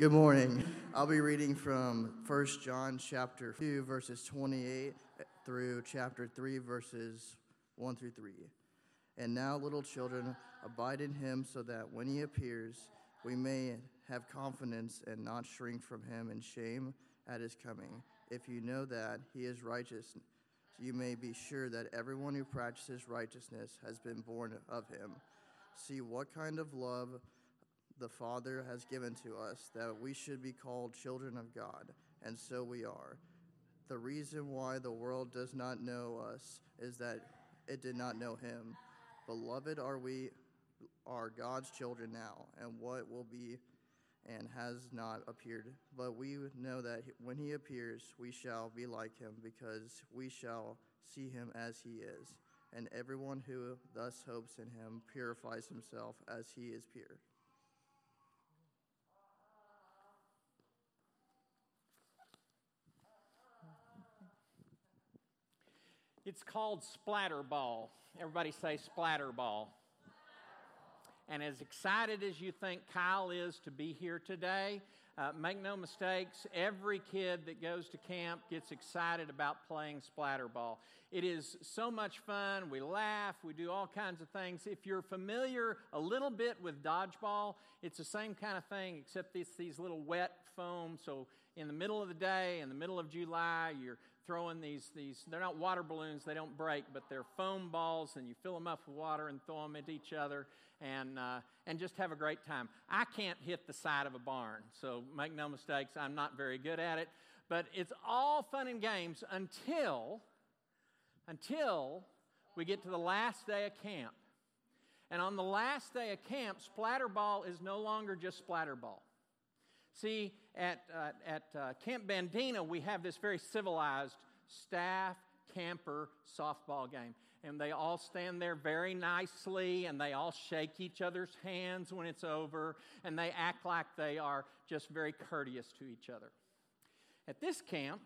Good morning. I'll be reading from 1 John chapter 2 verses 28 through chapter 3 verses 1 through 3. And now little children abide in him so that when he appears we may have confidence and not shrink from him in shame at his coming. If you know that he is righteous, you may be sure that everyone who practices righteousness has been born of him. See what kind of love the Father has given to us, that we should be called children of God, and so we are. The reason why the world does not know us is that it did not know him. Beloved are we are God's children now, and what will be and has not appeared. But we know that when he appears, we shall be like him, because we shall see him as he is. And everyone who thus hopes in him purifies himself as he is pure. It's called Splatterball. Everybody say Splatterball. And as excited as you think Kyle is to be here today, uh, make no mistakes, every kid that goes to camp gets excited about playing splatterball. It is so much fun. We laugh, we do all kinds of things. If you're familiar a little bit with dodgeball, it's the same kind of thing, except it's these little wet foam. So in the middle of the day, in the middle of July, you're throwing these, these, they're not water balloons, they don't break, but they're foam balls, and you fill them up with water and throw them at each other and, uh, and just have a great time. I can't hit the side of a barn, so make no mistakes, I'm not very good at it, but it's all fun and games until, until we get to the last day of camp. And on the last day of camp, splatterball is no longer just splatterball. See, at, uh, at uh, Camp Bandina, we have this very civilized staff camper softball game. And they all stand there very nicely and they all shake each other's hands when it's over and they act like they are just very courteous to each other. At this camp,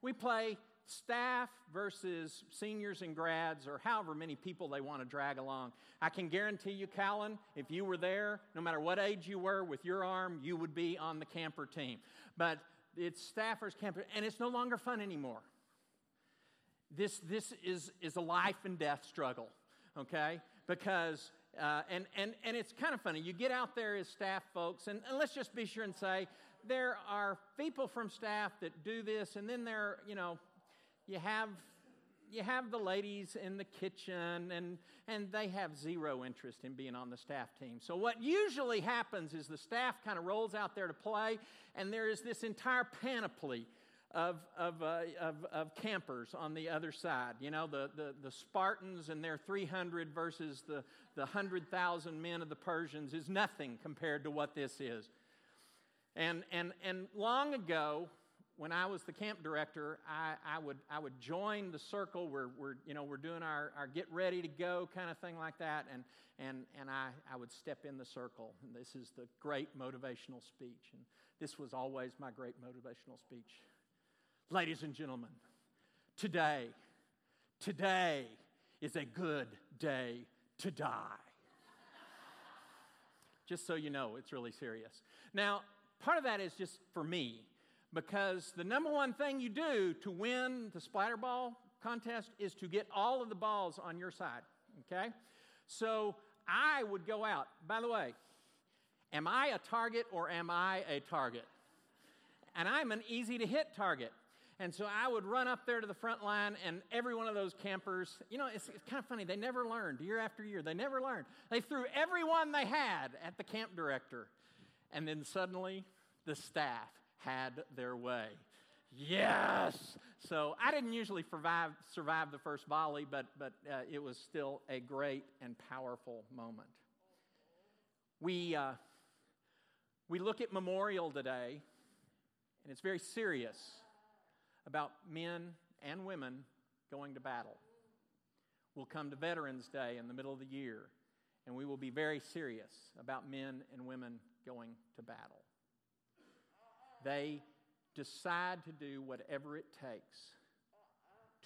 we play staff versus seniors and grads, or however many people they want to drag along. I can guarantee you, Callan, if you were there, no matter what age you were with your arm, you would be on the camper team. But it's staffers, camper, and it's no longer fun anymore. This, this is, is a life and death struggle, okay? Because, uh, and, and, and it's kind of funny. You get out there as staff folks, and, and let's just be sure and say, there are people from staff that do this, and then there, you know, you have you have the ladies in the kitchen and and they have zero interest in being on the staff team so what usually happens is the staff kind of rolls out there to play and there is this entire panoply of, of, uh, of, of, campers on the other side. You know, the, the, the Spartans and their 300 versus the, the 100,000 men of the Persians is nothing compared to what this is. And, and, and long ago, when I was the camp director, I, I, would, I would join the circle. We're, we're, you know, we're doing our, our get ready to go kind of thing like that. And, and, and I, I would step in the circle. And this is the great motivational speech. And this was always my great motivational speech. Ladies and gentlemen, today, today is a good day to die. just so you know, it's really serious. Now, part of that is just for me because the number one thing you do to win the splatterball contest is to get all of the balls on your side, okay? So I would go out. By the way, am I a target or am I a target? And I'm an easy to hit target. And so I would run up there to the front line, and every one of those campers, you know, it's, it's, kind of funny. They never learned year after year. They never learned. They threw every one they had at the camp director. And then suddenly, the staff had their way. Yes! So I didn't usually survive, survive the first volley, but, but uh, it was still a great and powerful moment. We, uh, we look at Memorial today, and it's very serious about men and women going to battle. We'll come to Veterans Day in the middle of the year, and we will be very serious about men and women going to battle. They decide to do whatever it takes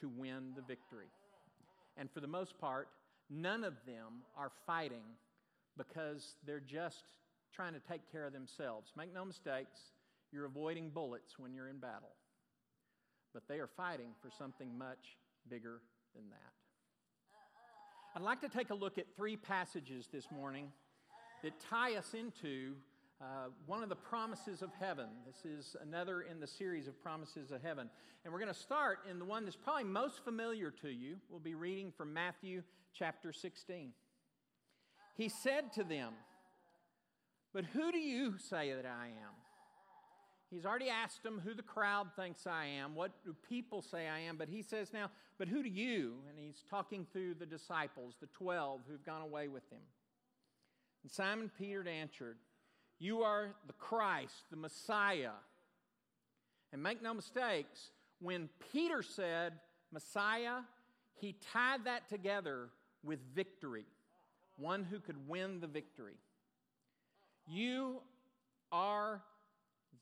to win the victory. And for the most part, none of them are fighting because they're just trying to take care of themselves. Make no mistakes, you're avoiding bullets when you're in battle. But they are fighting for something much bigger than that. I'd like to take a look at three passages this morning that tie us into uh, one of the promises of heaven. This is another in the series of promises of heaven. And we're going to start in the one that's probably most familiar to you. We'll be reading from Matthew chapter 16. He said to them, But who do you say that I am? He's already asked them who the crowd thinks I am, what do people say I am, but he says now, But who do you? And he's talking through the disciples, the 12 who've gone away with him. And Simon Peter answered, You are the Christ, the Messiah. And make no mistakes, when Peter said Messiah, he tied that together with victory, one who could win the victory. You are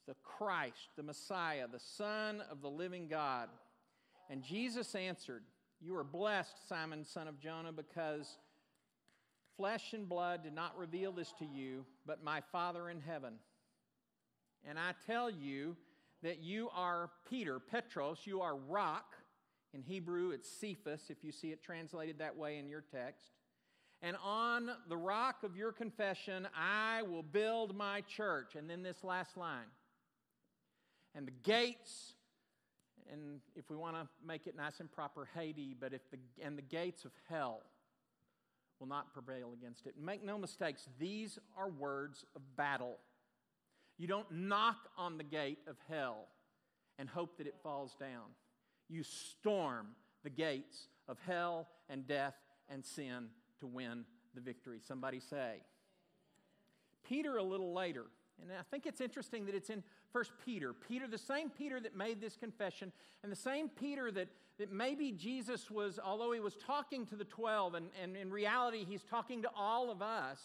the Christ, the Messiah, the Son of the living God. And Jesus answered, You are blessed, Simon, son of Jonah, because flesh and blood did not reveal this to you, but my Father in heaven. And I tell you that you are Peter, Petros, you are rock. In Hebrew, it's Cephas, if you see it translated that way in your text. And on the rock of your confession, I will build my church. And then this last line. And the gates, and if we want to make it nice and proper, Hades, but if the, and the gates of hell will not prevail against it. Make no mistakes, these are words of battle. You don't knock on the gate of hell and hope that it falls down. You storm the gates of hell and death and sin to win the victory. Somebody say. Peter, a little later, and I think it's interesting that it's in 1 Peter. Peter, the same Peter that made this confession, and the same Peter that, that maybe Jesus was, although he was talking to the 12, and, and in reality he's talking to all of us,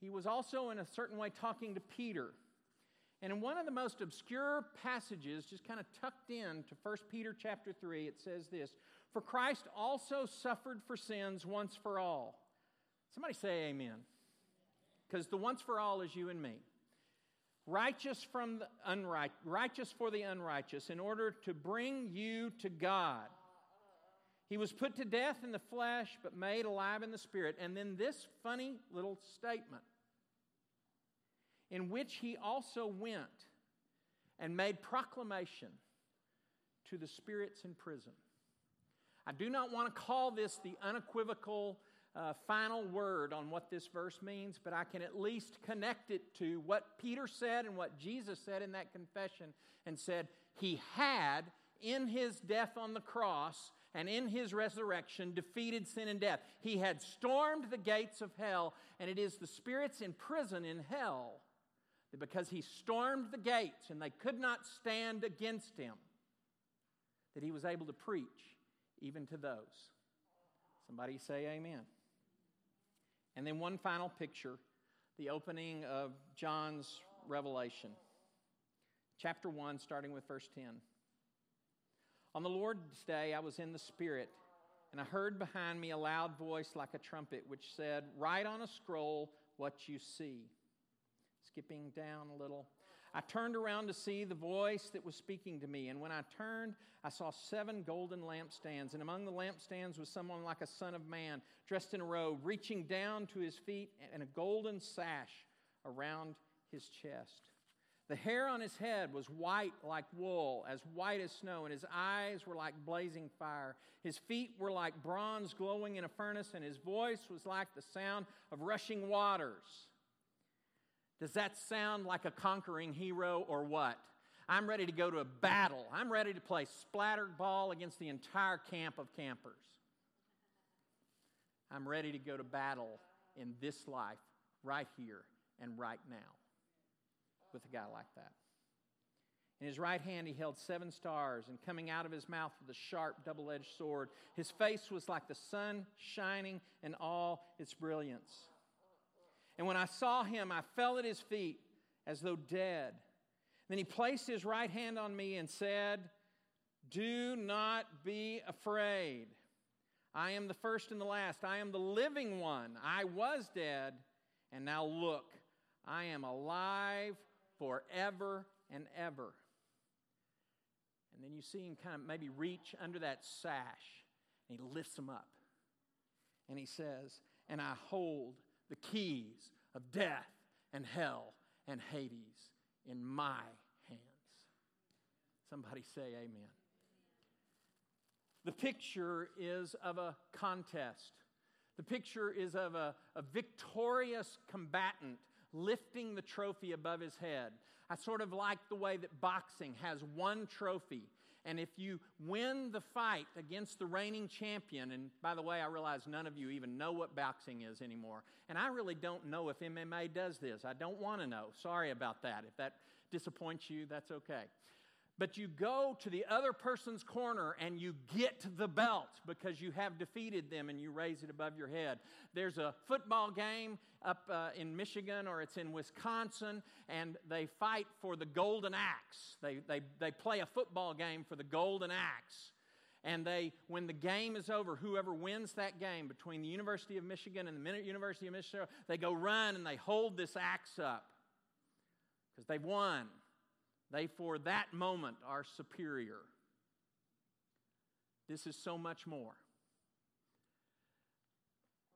he was also in a certain way talking to Peter. And in one of the most obscure passages, just kind of tucked in to 1 Peter chapter 3, it says this For Christ also suffered for sins once for all. Somebody say amen. Because the once for all is you and me. Righteous from the unright, righteous for the unrighteous, in order to bring you to God. He was put to death in the flesh, but made alive in the spirit. And then this funny little statement in which he also went and made proclamation to the spirits in prison. I do not want to call this the unequivocal uh, final word on what this verse means, but I can at least connect it to what Peter said and what Jesus said in that confession and said, He had in his death on the cross and in his resurrection defeated sin and death. He had stormed the gates of hell, and it is the spirits in prison in hell that because he stormed the gates and they could not stand against him, that he was able to preach even to those. Somebody say amen. And then one final picture the opening of John's Revelation, chapter 1, starting with verse 10. On the Lord's day, I was in the Spirit, and I heard behind me a loud voice like a trumpet, which said, Write on a scroll what you see skipping down a little. I turned around to see the voice that was speaking to me, and when I turned, I saw seven golden lampstands, and among the lampstands was someone like a son of man, dressed in a robe, reaching down to his feet, and a golden sash around his chest. The hair on his head was white like wool, as white as snow, and his eyes were like blazing fire. His feet were like bronze glowing in a furnace, and his voice was like the sound of rushing waters. Does that sound like a conquering hero or what? I'm ready to go to a battle. I'm ready to play splatter ball against the entire camp of campers. I'm ready to go to battle in this life, right here and right now, with a guy like that. In his right hand, he held seven stars, and coming out of his mouth with a sharp, double edged sword. His face was like the sun shining in all its brilliance. And when I saw him, I fell at his feet as though dead. Then he placed his right hand on me and said, Do not be afraid. I am the first and the last. I am the living one. I was dead, and now look, I am alive forever and ever. And then you see him kind of maybe reach under that sash and he lifts him up. And he says, And I hold the keys of death and hell and Hades in my hands. Somebody say amen. The picture is of a contest. The picture is of a, a victorious combatant lifting the trophy above his head. I sort of like the way that boxing has one trophy. And if you win the fight against the reigning champion, and by the way, I realize none of you even know what boxing is anymore. And I really don't know if MMA does this. I don't want to know. Sorry about that. If that disappoints you, that's okay but you go to the other person's corner and you get the belt because you have defeated them and you raise it above your head. There's a football game up uh, in Michigan or it's in Wisconsin, and they fight for the golden axe. They, they, they play a football game for the golden axe. And they, when the game is over, whoever wins that game between the University of Michigan and the University of Michigan, they go run and they hold this axe up because they've won. They, for that moment, are superior. This is so much more.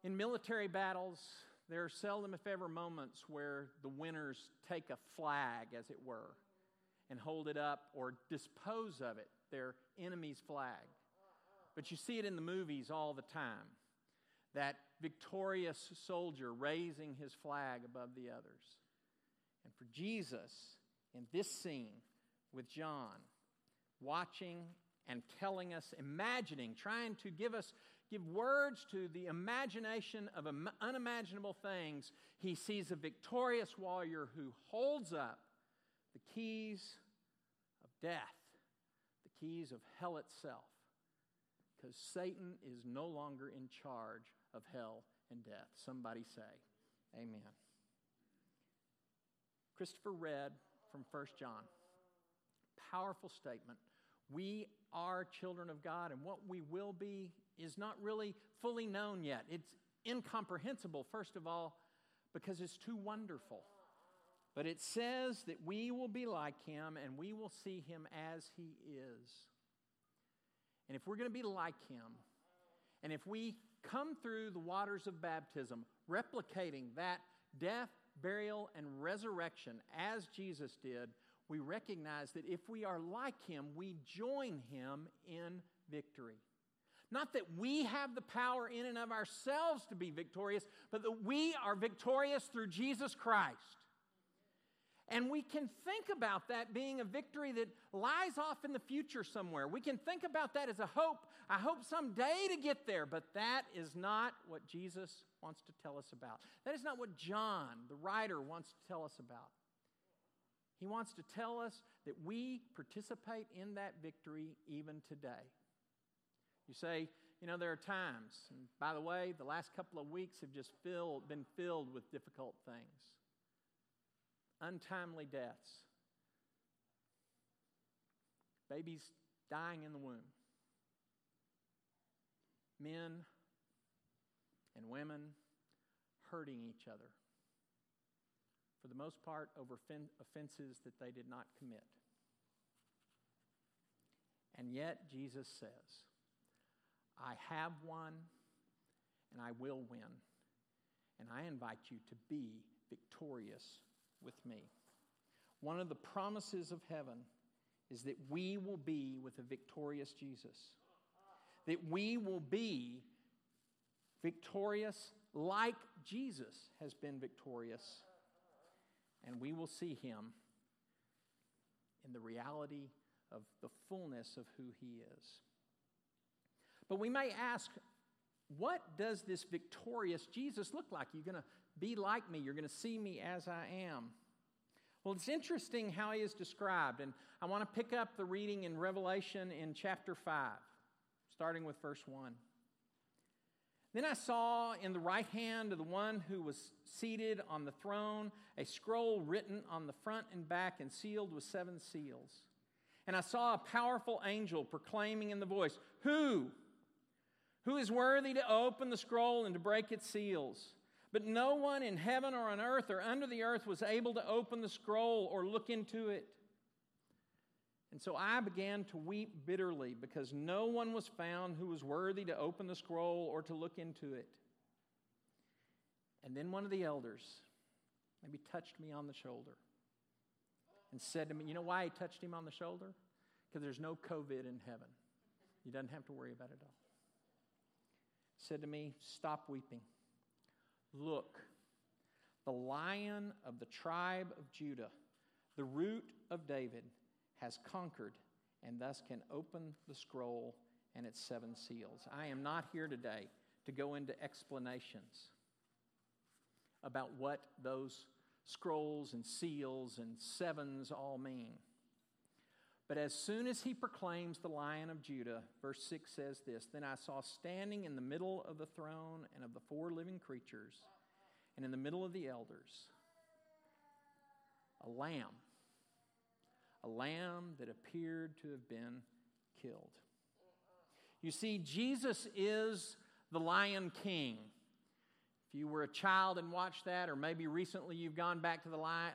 In military battles, there are seldom, if ever, moments where the winners take a flag, as it were, and hold it up or dispose of it, their enemy's flag. But you see it in the movies all the time that victorious soldier raising his flag above the others. And for Jesus, in this scene with John, watching and telling us, imagining, trying to give us give words to the imagination of unimaginable things, he sees a victorious warrior who holds up the keys of death, the keys of hell itself, because Satan is no longer in charge of hell and death. Somebody say, Amen. Christopher read from 1 John. Powerful statement. We are children of God, and what we will be is not really fully known yet. It's incomprehensible, first of all, because it's too wonderful. But it says that we will be like him and we will see him as he is. And if we're going to be like him, and if we come through the waters of baptism, replicating that death, burial, and resurrection as Jesus did, we recognize that if we are like him, we join him in victory. Not that we have the power in and of ourselves to be victorious, but that we are victorious through Jesus Christ. And we can think about that being a victory that lies off in the future somewhere. We can think about that as a hope. I hope someday to get there, but that is not what Jesus wants to tell us about. That is not what John, the writer, wants to tell us about. He wants to tell us that we participate in that victory even today. You say, you know, there are times, and by the way, the last couple of weeks have just filled, been filled with difficult things untimely deaths, babies dying in the womb, men and women hurting each other, for the most part over offenses that they did not commit. And yet, Jesus says, I have won and I will win. And I invite you to be victorious with me. One of the promises of heaven is that we will be with a victorious Jesus, that we will be victorious like Jesus has been victorious, and we will see him in the reality of the fullness of who he is. But we may ask, what does this victorious Jesus look like? You're going to be like me. You're going to see me as I am. Well, it's interesting how he is described, and I want to pick up the reading in Revelation in chapter 5, starting with verse 1. Then I saw in the right hand of the one who was seated on the throne a scroll written on the front and back and sealed with seven seals. And I saw a powerful angel proclaiming in the voice, Who? Who is worthy to open the scroll and to break its seals? But no one in heaven or on earth or under the earth was able to open the scroll or look into it. And so I began to weep bitterly because no one was found who was worthy to open the scroll or to look into it. And then one of the elders maybe touched me on the shoulder and said to me, You know why he touched him on the shoulder? Because there's no COVID in heaven. He doesn't have to worry about it all. Said to me, Stop weeping. Look, the lion of the tribe of Judah, the root of David, has conquered and thus can open the scroll and its seven seals. I am not here today to go into explanations about what those scrolls and seals and sevens all mean. But as soon as he proclaims the Lion of Judah, verse 6 says this Then I saw standing in the middle of the throne and of the four living creatures, and in the middle of the elders, a lamb, a lamb that appeared to have been killed. You see, Jesus is the Lion King. If you were a child and watched that, or maybe recently you've gone back to the live,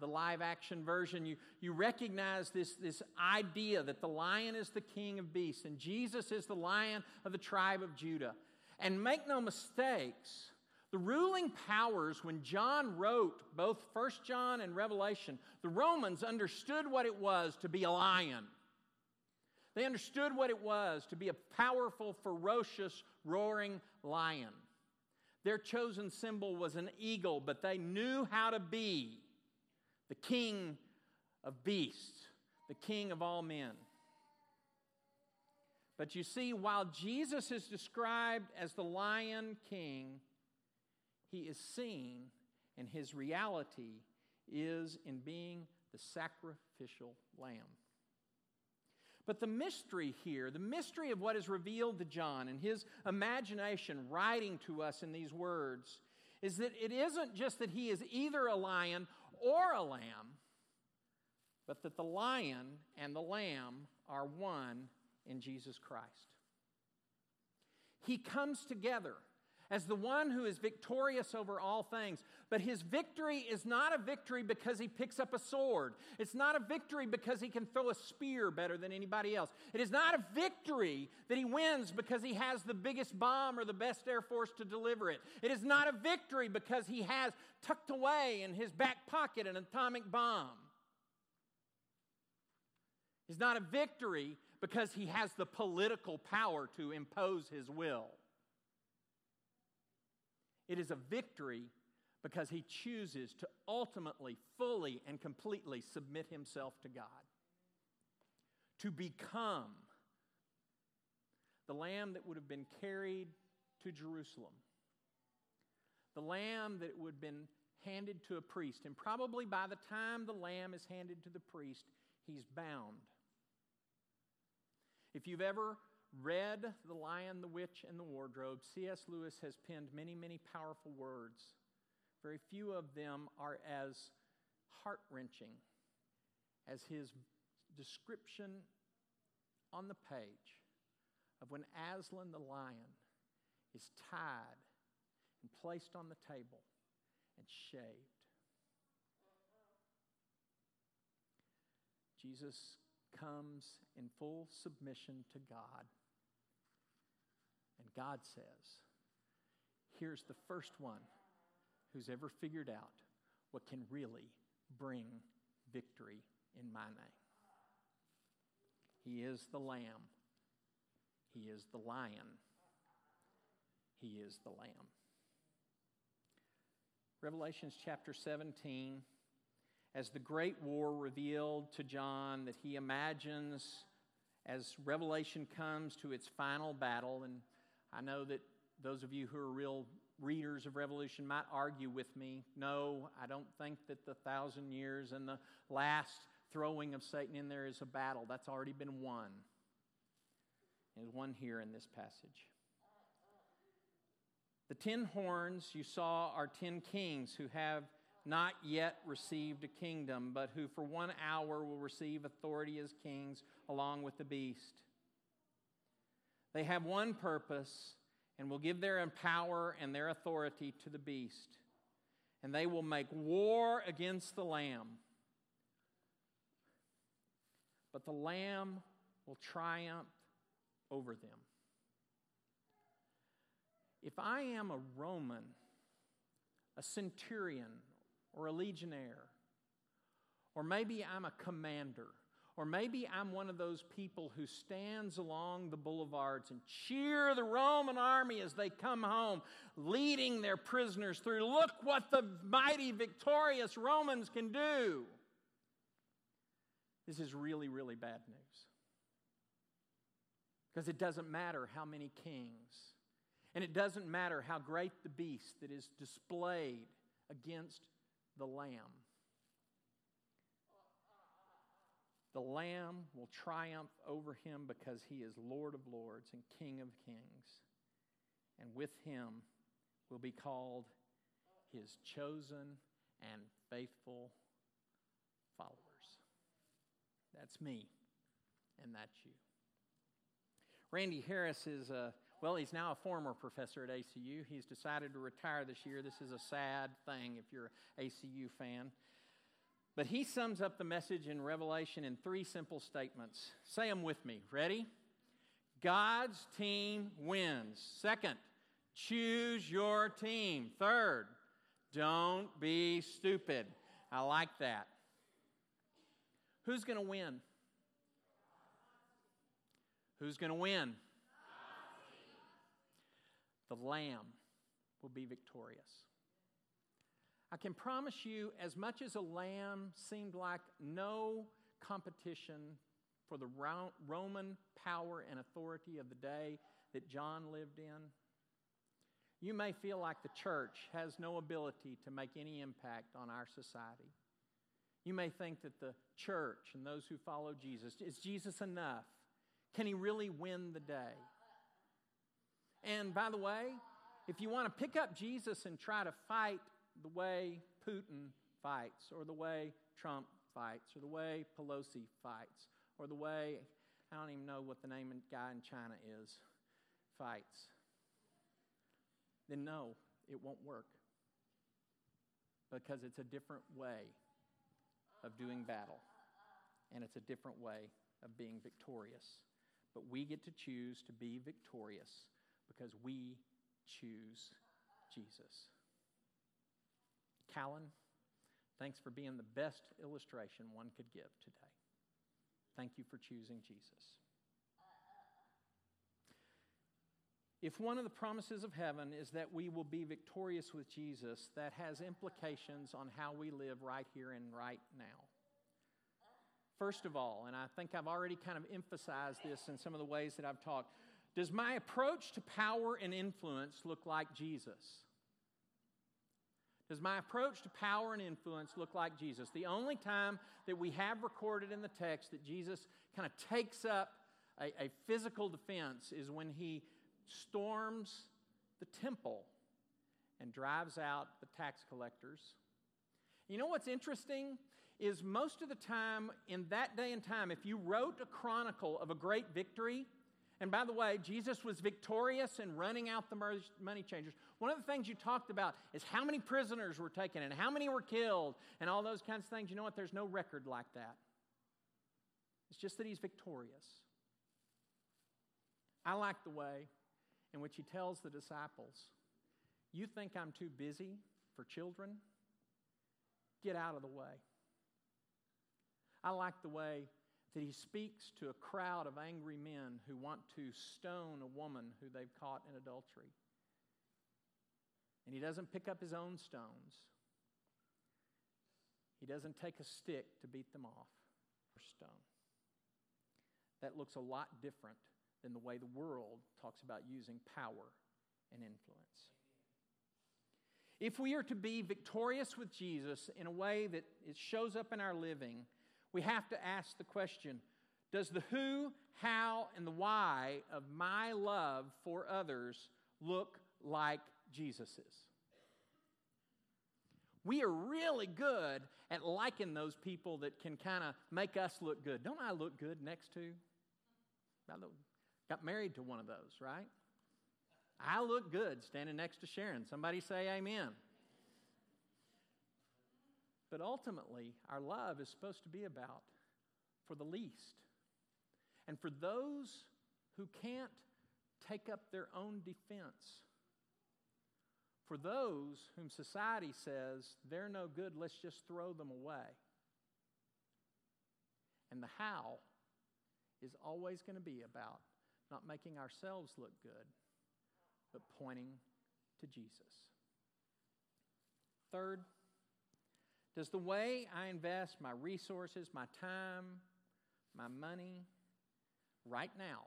the live action version, you, you recognize this, this idea that the lion is the king of beasts and Jesus is the lion of the tribe of Judah. And make no mistakes, the ruling powers, when John wrote both First John and Revelation, the Romans understood what it was to be a lion. They understood what it was to be a powerful, ferocious, roaring lion. Their chosen symbol was an eagle, but they knew how to be the king of beasts, the king of all men. But you see, while Jesus is described as the lion king, he is seen, and his reality is in being the sacrificial lamb. But the mystery here, the mystery of what is revealed to John and his imagination writing to us in these words, is that it isn't just that he is either a lion or a lamb, but that the lion and the lamb are one in Jesus Christ. He comes together as the one who is victorious over all things. But his victory is not a victory because he picks up a sword. It's not a victory because he can throw a spear better than anybody else. It is not a victory that he wins because he has the biggest bomb or the best Air Force to deliver it. It is not a victory because he has tucked away in his back pocket an atomic bomb. It's not a victory because he has the political power to impose his will. It is a victory because he chooses to ultimately, fully, and completely submit himself to God. To become the lamb that would have been carried to Jerusalem, the lamb that would have been handed to a priest. And probably by the time the lamb is handed to the priest, he's bound. If you've ever read The Lion, the Witch, and the Wardrobe, C.S. Lewis has penned many, many powerful words. Very few of them are as heart wrenching as his description on the page of when Aslan the lion is tied and placed on the table and shaved. Jesus comes in full submission to God and God says, here's the first one who's ever figured out what can really bring victory in my name. He is the lamb. He is the lion. He is the lamb. Revelations chapter 17, as the great war revealed to John that he imagines as Revelation comes to its final battle, and I know that those of you who are real readers of Revelation might argue with me. No, I don't think that the thousand years and the last throwing of Satan in there is a battle. That's already been won. There's one here in this passage. The ten horns you saw are ten kings who have not yet received a kingdom, but who for one hour will receive authority as kings along with the beast. They have one purpose, and will give their power and their authority to the beast. And they will make war against the Lamb. But the Lamb will triumph over them. If I am a Roman, a centurion, or a legionnaire, or maybe I'm a commander, or maybe I'm one of those people who stands along the boulevards and cheer the Roman army as they come home, leading their prisoners through. Look what the mighty, victorious Romans can do. This is really, really bad news. Because it doesn't matter how many kings, and it doesn't matter how great the beast that is displayed against the Lamb. The Lamb will triumph over him because he is Lord of lords and King of kings. And with him will be called his chosen and faithful followers. That's me, and that's you. Randy Harris is a, well, he's now a former professor at ACU. He's decided to retire this year. This is a sad thing if you're an ACU fan. But he sums up the message in Revelation in three simple statements. Say them with me. Ready? God's team wins. Second, choose your team. Third, don't be stupid. I like that. Who's going to win? Who's going to win? The Lamb will be victorious. I can promise you, as much as a lamb seemed like no competition for the Roman power and authority of the day that John lived in, you may feel like the church has no ability to make any impact on our society. You may think that the church and those who follow Jesus, is Jesus enough? Can he really win the day? And by the way, if you want to pick up Jesus and try to fight the way Putin fights, or the way Trump fights, or the way Pelosi fights, or the way, I don't even know what the name of the guy in China is, fights, then no, it won't work. Because it's a different way of doing battle, and it's a different way of being victorious. But we get to choose to be victorious because we choose Jesus. Callan, thanks for being the best illustration one could give today. Thank you for choosing Jesus. If one of the promises of heaven is that we will be victorious with Jesus, that has implications on how we live right here and right now. First of all, and I think I've already kind of emphasized this in some of the ways that I've talked, does my approach to power and influence look like Jesus? Does my approach to power and influence look like Jesus? The only time that we have recorded in the text that Jesus kind of takes up a, a physical defense is when he storms the temple and drives out the tax collectors. You know what's interesting? Is most of the time in that day and time, if you wrote a chronicle of a great victory, and by the way, Jesus was victorious in running out the money changers. One of the things you talked about is how many prisoners were taken and how many were killed and all those kinds of things. You know what? There's no record like that. It's just that he's victorious. I like the way in which he tells the disciples, You think I'm too busy for children? Get out of the way. I like the way that he speaks to a crowd of angry men who want to stone a woman who they've caught in adultery. And he doesn't pick up his own stones. He doesn't take a stick to beat them off or stone. That looks a lot different than the way the world talks about using power and influence. If we are to be victorious with Jesus in a way that it shows up in our living, we have to ask the question Does the who, how, and the why of my love for others look like Jesus's? We are really good at liking those people that can kind of make us look good. Don't I look good next to? I look, got married to one of those, right? I look good standing next to Sharon. Somebody say amen. But ultimately, our love is supposed to be about for the least. And for those who can't take up their own defense. For those whom society says they're no good, let's just throw them away. And the how is always going to be about not making ourselves look good, but pointing to Jesus. Third, does the way I invest my resources, my time, my money right now,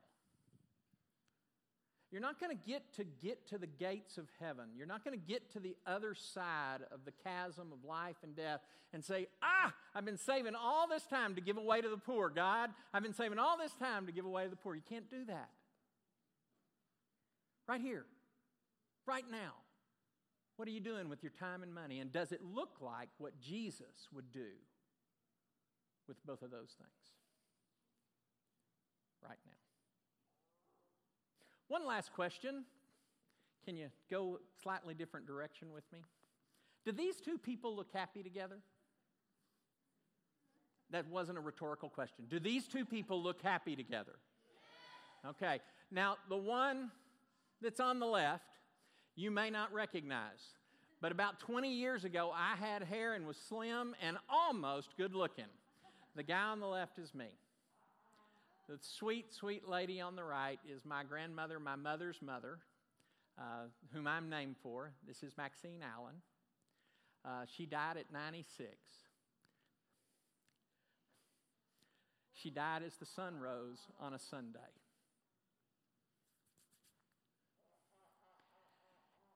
you're not going to get to get to the gates of heaven. You're not going to get to the other side of the chasm of life and death and say, "Ah, I've been saving all this time to give away to the poor, God. I've been saving all this time to give away to the poor." You can't do that. Right here. Right now. What are you doing with your time and money? And does it look like what Jesus would do with both of those things? Right now. One last question. Can you go slightly different direction with me? Do these two people look happy together? That wasn't a rhetorical question. Do these two people look happy together? Okay. Now, the one that's on the left, you may not recognize. But about 20 years ago, I had hair and was slim and almost good looking. The guy on the left is me. The sweet, sweet lady on the right is my grandmother, my mother's mother, uh, whom I'm named for. This is Maxine Allen. Uh, she died at 96. She died as the sun rose on a Sunday.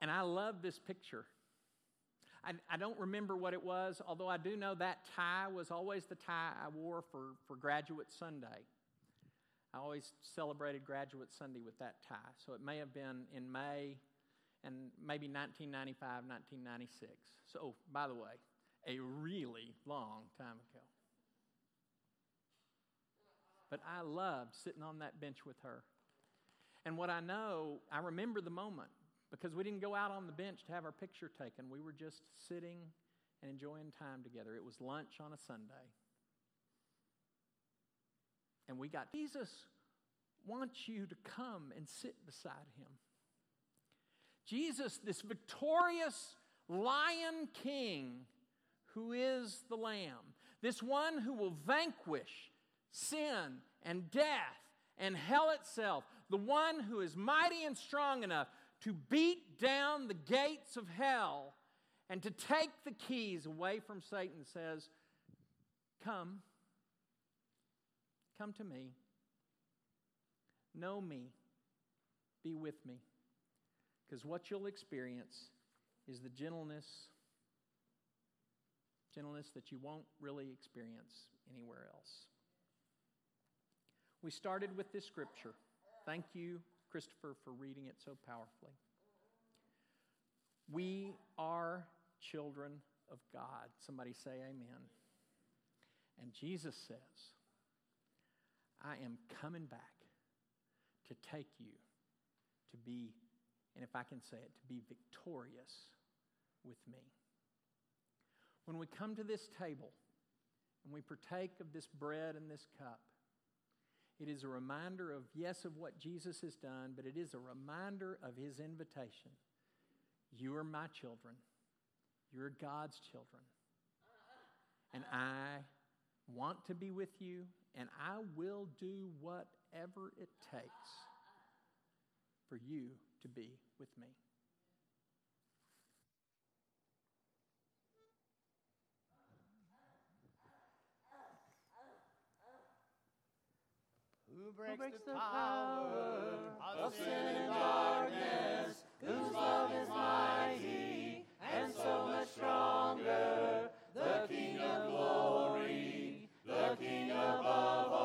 And I love this picture. I, I, don't remember what it was, although I do know that tie was always the tie I wore for, for Graduate Sunday. I always celebrated Graduate Sunday with that tie. So it may have been in May and maybe 1995, 1996. So, by the way, a really long time ago. But I loved sitting on that bench with her. And what I know, I remember the moment because we didn't go out on the bench to have our picture taken. We were just sitting and enjoying time together. It was lunch on a Sunday. And we got, Jesus wants you to come and sit beside him. Jesus, this victorious lion king who is the Lamb, this one who will vanquish sin and death and hell itself, the one who is mighty and strong enough to beat down the gates of hell and to take the keys away from Satan says, Come, come to me, know me, be with me. Because what you'll experience is the gentleness, gentleness that you won't really experience anywhere else. We started with this scripture. Thank you Christopher for reading it so powerfully. We are children of God. Somebody say amen. And Jesus says, I am coming back to take you to be, and if I can say it, to be victorious with me. When we come to this table and we partake of this bread and this cup, it is a reminder of, yes, of what Jesus has done, but it is a reminder of his invitation. You are my children. You're God's children. And I want to be with you, and I will do whatever it takes for you to be with me. Who breaks, Who breaks the, the power of sin and darkness? Whose love is mighty and so much stronger? The King of glory, the King above all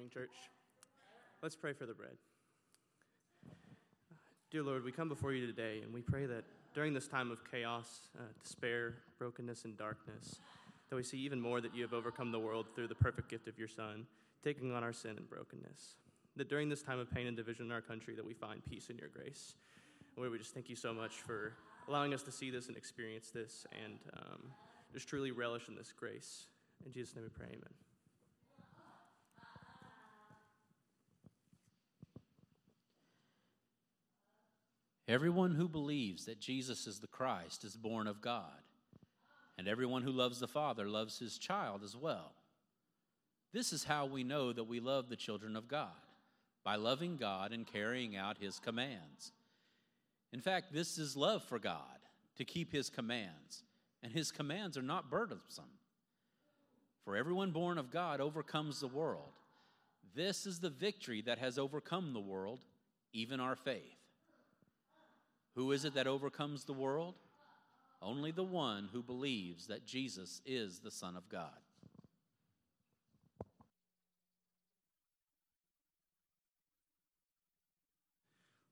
morning, church. Let's pray for the bread. Dear Lord, we come before you today and we pray that during this time of chaos, uh, despair, brokenness, and darkness, that we see even more that you have overcome the world through the perfect gift of your Son, taking on our sin and brokenness. That during this time of pain and division in our country, that we find peace in your grace. Lord, we just thank you so much for allowing us to see this and experience this and um, just truly relish in this grace. In Jesus' name we pray, amen. Everyone who believes that Jesus is the Christ is born of God, and everyone who loves the Father loves his child as well. This is how we know that we love the children of God by loving God and carrying out his commands. In fact, this is love for God to keep his commands, and his commands are not burdensome. For everyone born of God overcomes the world. This is the victory that has overcome the world, even our faith. Who is it that overcomes the world? Only the one who believes that Jesus is the Son of God.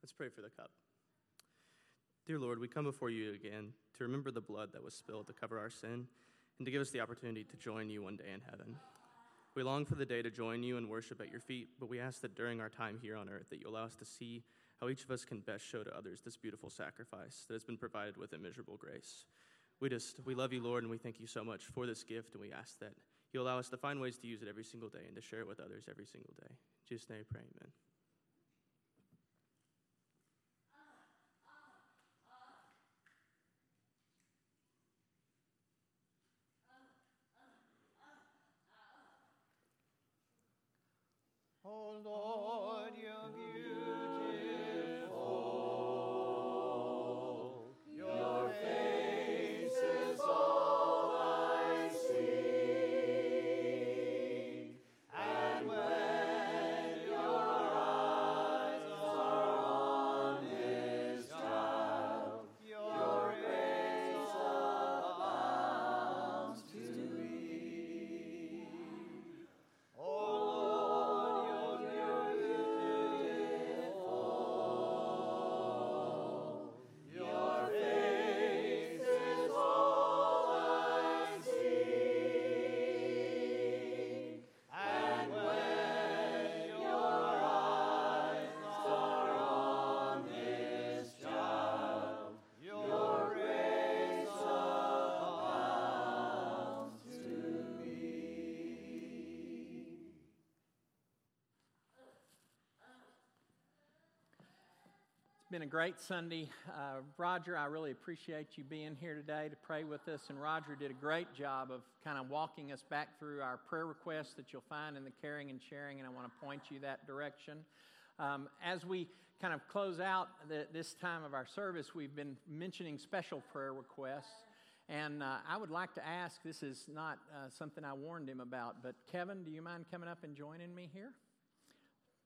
Let's pray for the cup. Dear Lord, we come before you again to remember the blood that was spilled to cover our sin and to give us the opportunity to join you one day in heaven. We long for the day to join you and worship at your feet, but we ask that during our time here on earth that you allow us to see how each of us can best show to others this beautiful sacrifice that has been provided with immeasurable grace. We just, we love you, Lord, and we thank you so much for this gift, and we ask that you allow us to find ways to use it every single day and to share it with others every single day. In Jesus' name, I pray, amen. Oh Lord, been a great Sunday. Uh, Roger, I really appreciate you being here today to pray with us. And Roger did a great job of kind of walking us back through our prayer requests that you'll find in the caring and sharing, and I want to point you that direction. Um, as we kind of close out the, this time of our service, we've been mentioning special prayer requests. And uh, I would like to ask this is not uh, something I warned him about, but Kevin, do you mind coming up and joining me here?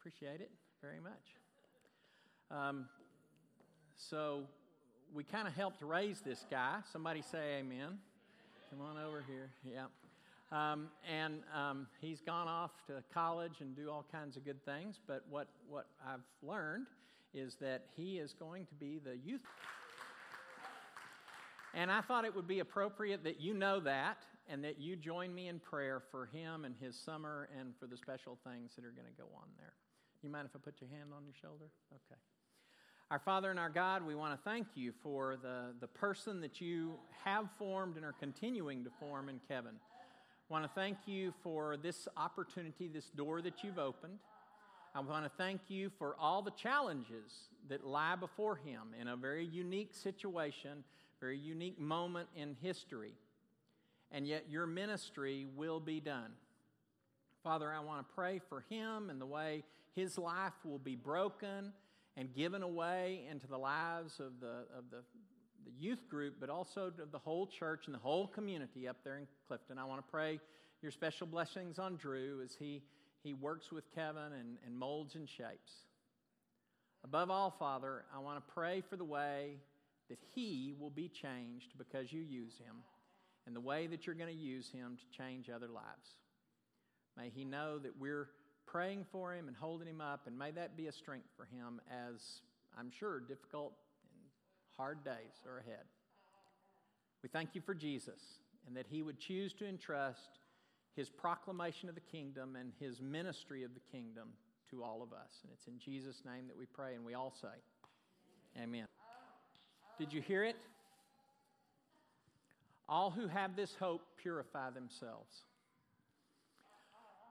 Appreciate it very much. Um, so we kind of helped raise this guy. Somebody say amen. Come on over here. Yeah. Um, and um, he's gone off to college and do all kinds of good things. But what, what I've learned is that he is going to be the youth. And I thought it would be appropriate that you know that and that you join me in prayer for him and his summer and for the special things that are going to go on there. You mind if I put your hand on your shoulder? Okay. Our Father and our God, we want to thank you for the, the person that you have formed and are continuing to form in Kevin. I want to thank you for this opportunity, this door that you've opened. I want to thank you for all the challenges that lie before him in a very unique situation, very unique moment in history. And yet your ministry will be done. Father, I want to pray for him and the way his life will be broken and given away into the lives of the, of the, the youth group, but also of the whole church and the whole community up there in Clifton. I want to pray your special blessings on Drew as he, he works with Kevin and, and molds and shapes. Above all, Father, I want to pray for the way that he will be changed because you use him and the way that you're going to use him to change other lives. May he know that we're praying for him and holding him up, and may that be a strength for him as I'm sure difficult and hard days are ahead. We thank you for Jesus and that he would choose to entrust his proclamation of the kingdom and his ministry of the kingdom to all of us. And it's in Jesus' name that we pray, and we all say, Amen. Did you hear it? All who have this hope purify themselves.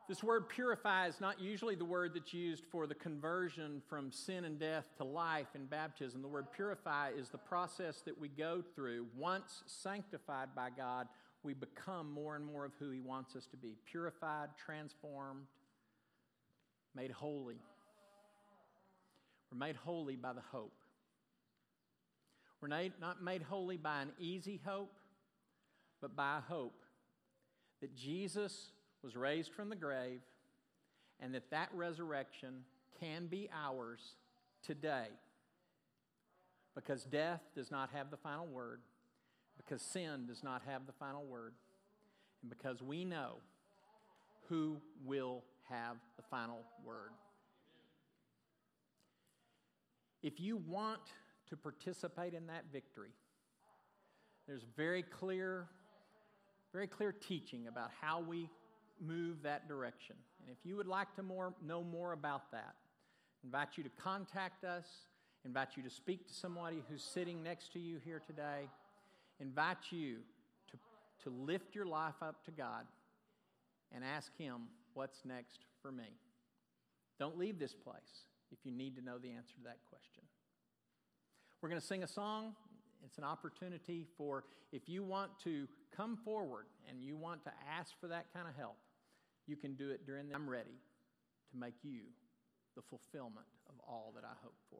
This word purify is not usually the word that's used for the conversion from sin and death to life in baptism. The word purify is the process that we go through. Once sanctified by God, we become more and more of who He wants us to be purified, transformed, made holy. We're made holy by the hope. We're not made holy by an easy hope, but by a hope that Jesus was raised from the grave and that that resurrection can be ours today because death does not have the final word, because sin does not have the final word, and because we know who will have the final word. If you want to participate in that victory, there's very clear, very clear teaching about how we move that direction. And if you would like to more, know more about that, invite you to contact us, invite you to speak to somebody who's sitting next to you here today, invite you to, to lift your life up to God and ask Him, What's next for me? Don't leave this place if you need to know the answer to that question. We're going to sing a song. It's an opportunity for if you want to come forward and you want to ask for that kind of help, you can do it during the I'm ready to make you the fulfillment of all that I hope for.